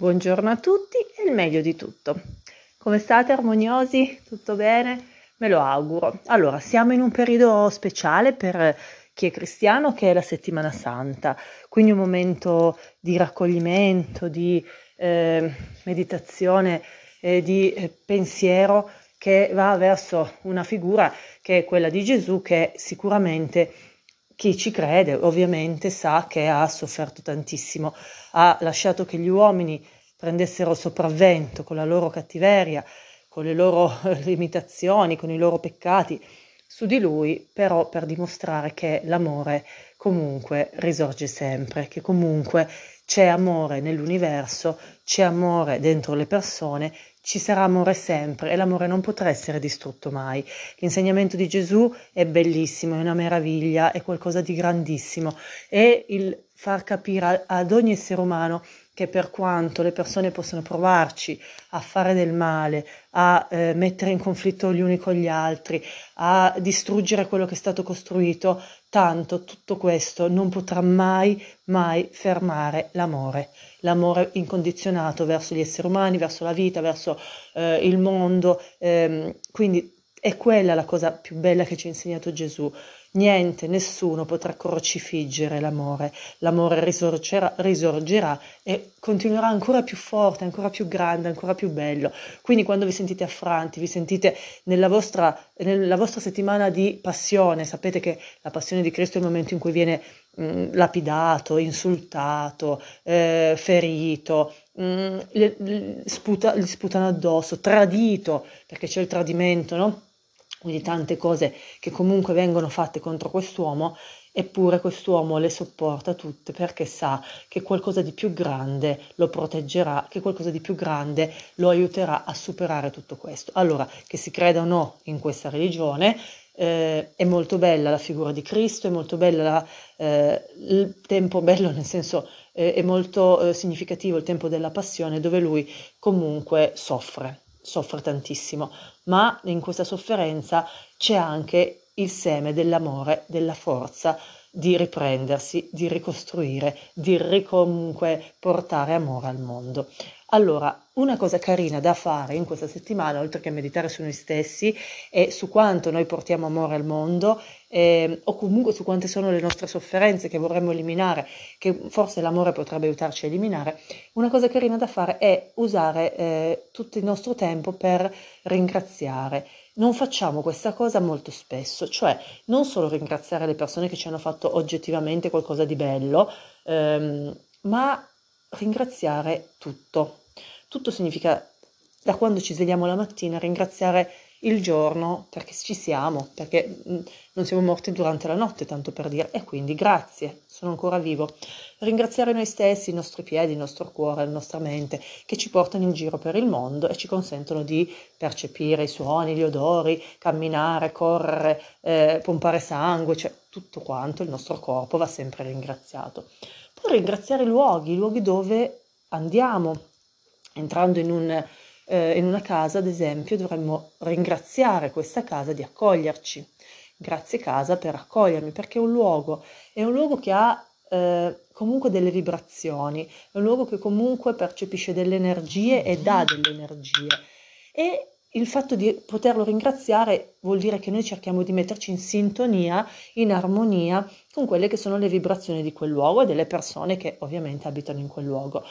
Buongiorno a tutti e il meglio di tutto. Come state armoniosi? Tutto bene? Me lo auguro. Allora, siamo in un periodo speciale per chi è cristiano che è la settimana santa, quindi un momento di raccoglimento, di eh, meditazione, eh, di eh, pensiero che va verso una figura che è quella di Gesù che sicuramente chi ci crede ovviamente sa che ha sofferto tantissimo, ha lasciato che gli uomini prendessero sopravvento con la loro cattiveria, con le loro limitazioni, con i loro peccati su di lui, però per dimostrare che l'amore comunque risorge sempre, che comunque c'è amore nell'universo, c'è amore dentro le persone, ci sarà amore sempre e l'amore non potrà essere distrutto mai. L'insegnamento di Gesù è bellissimo, è una meraviglia, è qualcosa di grandissimo e il far capire ad ogni essere umano che per quanto le persone possano provarci a fare del male, a eh, mettere in conflitto gli uni con gli altri, a distruggere quello che è stato costruito, tanto tutto questo non potrà mai, mai fermare l'amore, l'amore incondizionato verso gli esseri umani, verso la vita, verso eh, il mondo. Ehm, quindi è quella la cosa più bella che ci ha insegnato Gesù. Niente, nessuno potrà crocifiggere l'amore. L'amore risorgerà, risorgerà, e continuerà ancora più forte, ancora più grande, ancora più bello. Quindi quando vi sentite affranti, vi sentite nella vostra, nella vostra settimana di passione, sapete che la passione di Cristo è il momento in cui viene mh, lapidato, insultato, eh, ferito, mh, le, le, sputa, gli sputano addosso, tradito, perché c'è il tradimento, no? Quindi tante cose che comunque vengono fatte contro quest'uomo, eppure quest'uomo le sopporta tutte perché sa che qualcosa di più grande lo proteggerà, che qualcosa di più grande lo aiuterà a superare tutto questo. Allora, che si creda o no in questa religione, eh, è molto bella la figura di Cristo, è molto bella la, eh, il tempo bello nel senso eh, è molto eh, significativo il tempo della passione dove lui comunque soffre soffre tantissimo, ma in questa sofferenza c'è anche il seme dell'amore, della forza di riprendersi, di ricostruire, di ricomunque portare amore al mondo. Allora, una cosa carina da fare in questa settimana, oltre che meditare su noi stessi e su quanto noi portiamo amore al mondo, eh, o comunque su quante sono le nostre sofferenze che vorremmo eliminare, che forse l'amore potrebbe aiutarci a eliminare, una cosa carina da fare è usare eh, tutto il nostro tempo per ringraziare. Non facciamo questa cosa molto spesso, cioè non solo ringraziare le persone che ci hanno fatto oggettivamente qualcosa di bello, ehm, ma ringraziare tutto. Tutto significa da quando ci svegliamo la mattina ringraziare il giorno perché ci siamo, perché mm, non siamo morti durante la notte, tanto per dire, e quindi grazie, sono ancora vivo. Ringraziare noi stessi, i nostri piedi, il nostro cuore, la nostra mente, che ci portano in giro per il mondo e ci consentono di percepire i suoni, gli odori, camminare, correre, eh, pompare sangue, cioè tutto quanto il nostro corpo va sempre ringraziato. Poi ringraziare i luoghi, i luoghi dove andiamo, entrando in, un, eh, in una casa, ad esempio, dovremmo ringraziare questa casa di accoglierci. Grazie casa per accogliermi, perché è un luogo, è un luogo che ha eh, comunque delle vibrazioni, è un luogo che comunque percepisce delle energie e dà delle energie. E il fatto di poterlo ringraziare vuol dire che noi cerchiamo di metterci in sintonia, in armonia con quelle che sono le vibrazioni di quel luogo e delle persone che ovviamente abitano in quel luogo.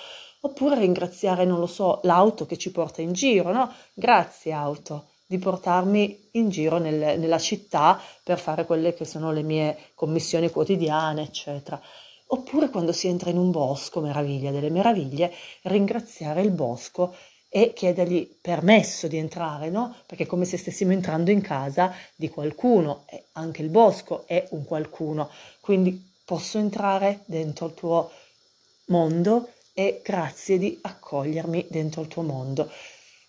Oppure ringraziare, non lo so, l'auto che ci porta in giro, no? Grazie auto di portarmi in giro nel, nella città per fare quelle che sono le mie commissioni quotidiane, eccetera. Oppure quando si entra in un bosco, meraviglia delle meraviglie, ringraziare il bosco e chiedergli permesso di entrare, no? Perché è come se stessimo entrando in casa di qualcuno, e anche il bosco è un qualcuno, quindi posso entrare dentro il tuo mondo e grazie di accogliermi dentro il tuo mondo.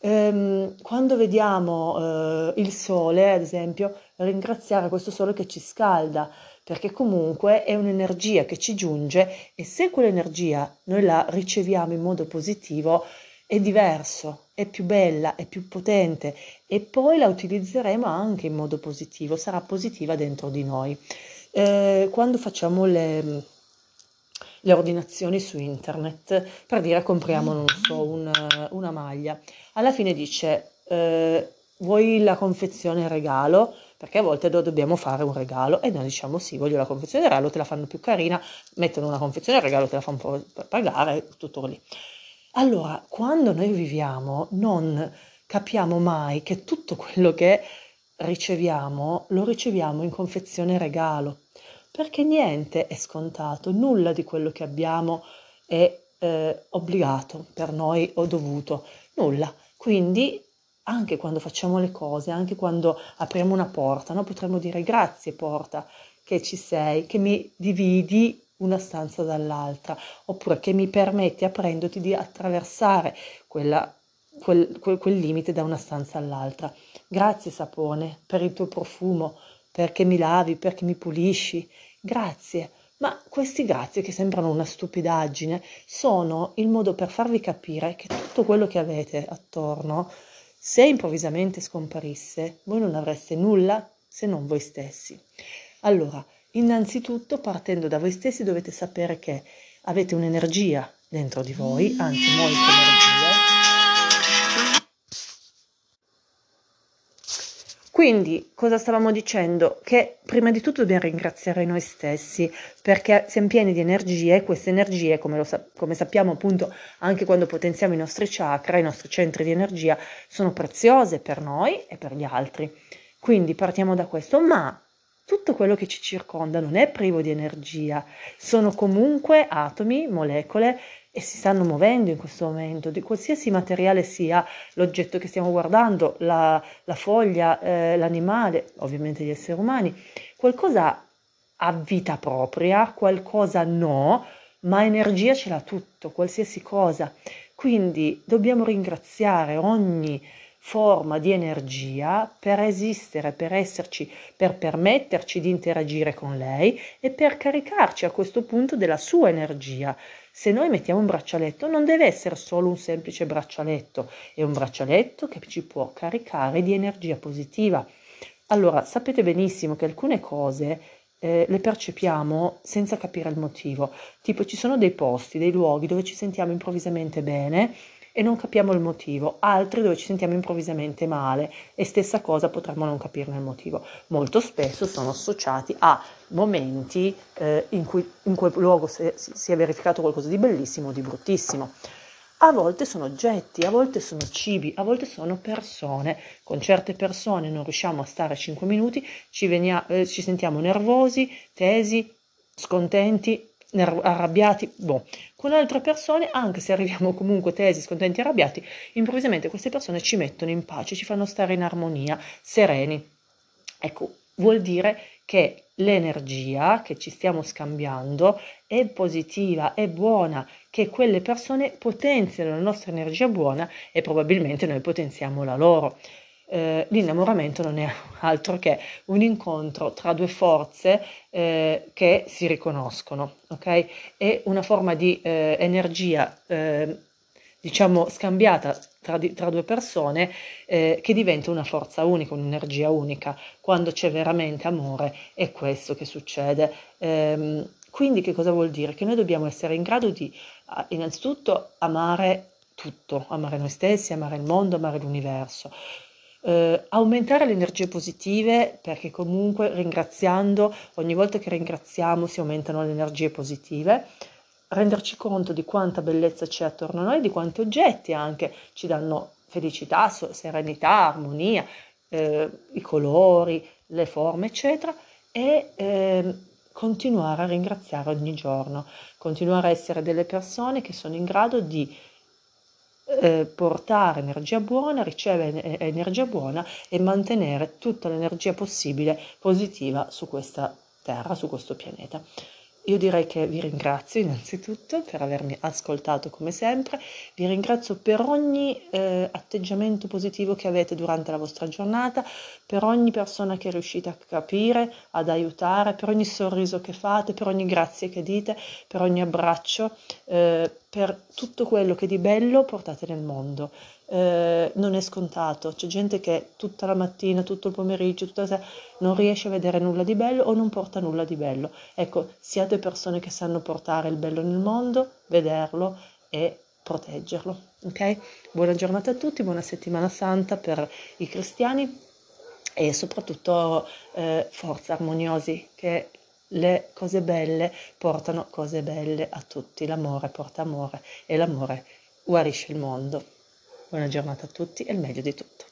Ehm, quando vediamo eh, il sole, ad esempio, ringraziare questo sole che ci scalda, perché comunque è un'energia che ci giunge e se quell'energia noi la riceviamo in modo positivo, è diverso, è più bella, è più potente e poi la utilizzeremo anche in modo positivo, sarà positiva dentro di noi. Eh, quando facciamo le, le ordinazioni su internet per dire compriamo, non so, una, una maglia. Alla fine dice eh, vuoi la confezione regalo? Perché a volte dobbiamo fare un regalo e noi diciamo sì, voglio la confezione regalo, te la fanno più carina, mettono una confezione regalo, te la fanno pagare, tutto lì. Allora, quando noi viviamo non capiamo mai che tutto quello che riceviamo lo riceviamo in confezione regalo, perché niente è scontato, nulla di quello che abbiamo è eh, obbligato per noi o dovuto, nulla. Quindi anche quando facciamo le cose, anche quando apriamo una porta, no? potremmo dire grazie porta che ci sei, che mi dividi una stanza dall'altra, oppure che mi permetti aprendoti di attraversare quella, quel, quel, quel limite da una stanza all'altra. Grazie sapone per il tuo profumo, perché mi lavi, perché mi pulisci. Grazie. Ma questi grazie che sembrano una stupidaggine sono il modo per farvi capire che tutto quello che avete attorno se improvvisamente scomparisse, voi non avreste nulla se non voi stessi. Allora, innanzitutto, partendo da voi stessi, dovete sapere che avete un'energia dentro di voi, anzi molte energie, Quindi, cosa stavamo dicendo? Che prima di tutto dobbiamo ringraziare noi stessi perché siamo pieni di energie e queste energie, come, sa- come sappiamo appunto anche quando potenziamo i nostri chakra, i nostri centri di energia, sono preziose per noi e per gli altri. Quindi partiamo da questo, ma tutto quello che ci circonda non è privo di energia, sono comunque atomi, molecole e si stanno muovendo in questo momento, di qualsiasi materiale sia l'oggetto che stiamo guardando, la, la foglia, eh, l'animale, ovviamente gli esseri umani, qualcosa ha vita propria, qualcosa no, ma energia ce l'ha tutto, qualsiasi cosa. Quindi dobbiamo ringraziare ogni forma di energia per esistere, per esserci, per permetterci di interagire con lei e per caricarci a questo punto della sua energia. Se noi mettiamo un braccialetto non deve essere solo un semplice braccialetto, è un braccialetto che ci può caricare di energia positiva. Allora, sapete benissimo che alcune cose eh, le percepiamo senza capire il motivo, tipo ci sono dei posti, dei luoghi dove ci sentiamo improvvisamente bene e non capiamo il motivo, altri dove ci sentiamo improvvisamente male e stessa cosa potremmo non capirne il motivo. Molto spesso sono associati a momenti eh, in cui in quel luogo si, si è verificato qualcosa di bellissimo o di bruttissimo. A volte sono oggetti, a volte sono cibi, a volte sono persone. Con certe persone non riusciamo a stare 5 minuti, ci, venia, eh, ci sentiamo nervosi, tesi, scontenti, arrabbiati, boh. Con altre persone, anche se arriviamo comunque tesi, scontenti, arrabbiati, improvvisamente queste persone ci mettono in pace, ci fanno stare in armonia, sereni. Ecco, vuol dire che l'energia che ci stiamo scambiando è positiva, è buona, che quelle persone potenziano la nostra energia buona e probabilmente noi potenziamo la loro eh, l'innamoramento non è altro che un incontro tra due forze eh, che si riconoscono, ok? È una forma di eh, energia, eh, diciamo, scambiata tra, di, tra due persone eh, che diventa una forza unica, un'energia unica. Quando c'è veramente amore è questo che succede. Ehm, quindi che cosa vuol dire? Che noi dobbiamo essere in grado di innanzitutto amare tutto, amare noi stessi, amare il mondo, amare l'universo eh, aumentare le energie positive perché comunque ringraziando, ogni volta che ringraziamo si aumentano le energie positive, renderci conto di quanta bellezza c'è attorno a noi, di quanti oggetti anche ci danno felicità, serenità, armonia, eh, i colori, le forme, eccetera, e eh, continuare a ringraziare ogni giorno, continuare a essere delle persone che sono in grado di eh, portare energia buona, ricevere energia buona e mantenere tutta l'energia possibile positiva su questa terra, su questo pianeta. Io direi che vi ringrazio innanzitutto per avermi ascoltato come sempre, vi ringrazio per ogni eh, atteggiamento positivo che avete durante la vostra giornata, per ogni persona che riuscite a capire, ad aiutare, per ogni sorriso che fate, per ogni grazie che dite, per ogni abbraccio. Eh, per tutto quello che di bello portate nel mondo. Eh, non è scontato, c'è gente che tutta la mattina, tutto il pomeriggio, tutta la sera non riesce a vedere nulla di bello o non porta nulla di bello. Ecco, siate persone che sanno portare il bello nel mondo, vederlo e proteggerlo. Ok? Buona giornata a tutti, buona settimana santa per i cristiani e soprattutto eh, forza armoniosi che le cose belle portano cose belle a tutti, l'amore porta amore e l'amore guarisce il mondo. Buona giornata a tutti e il meglio di tutto.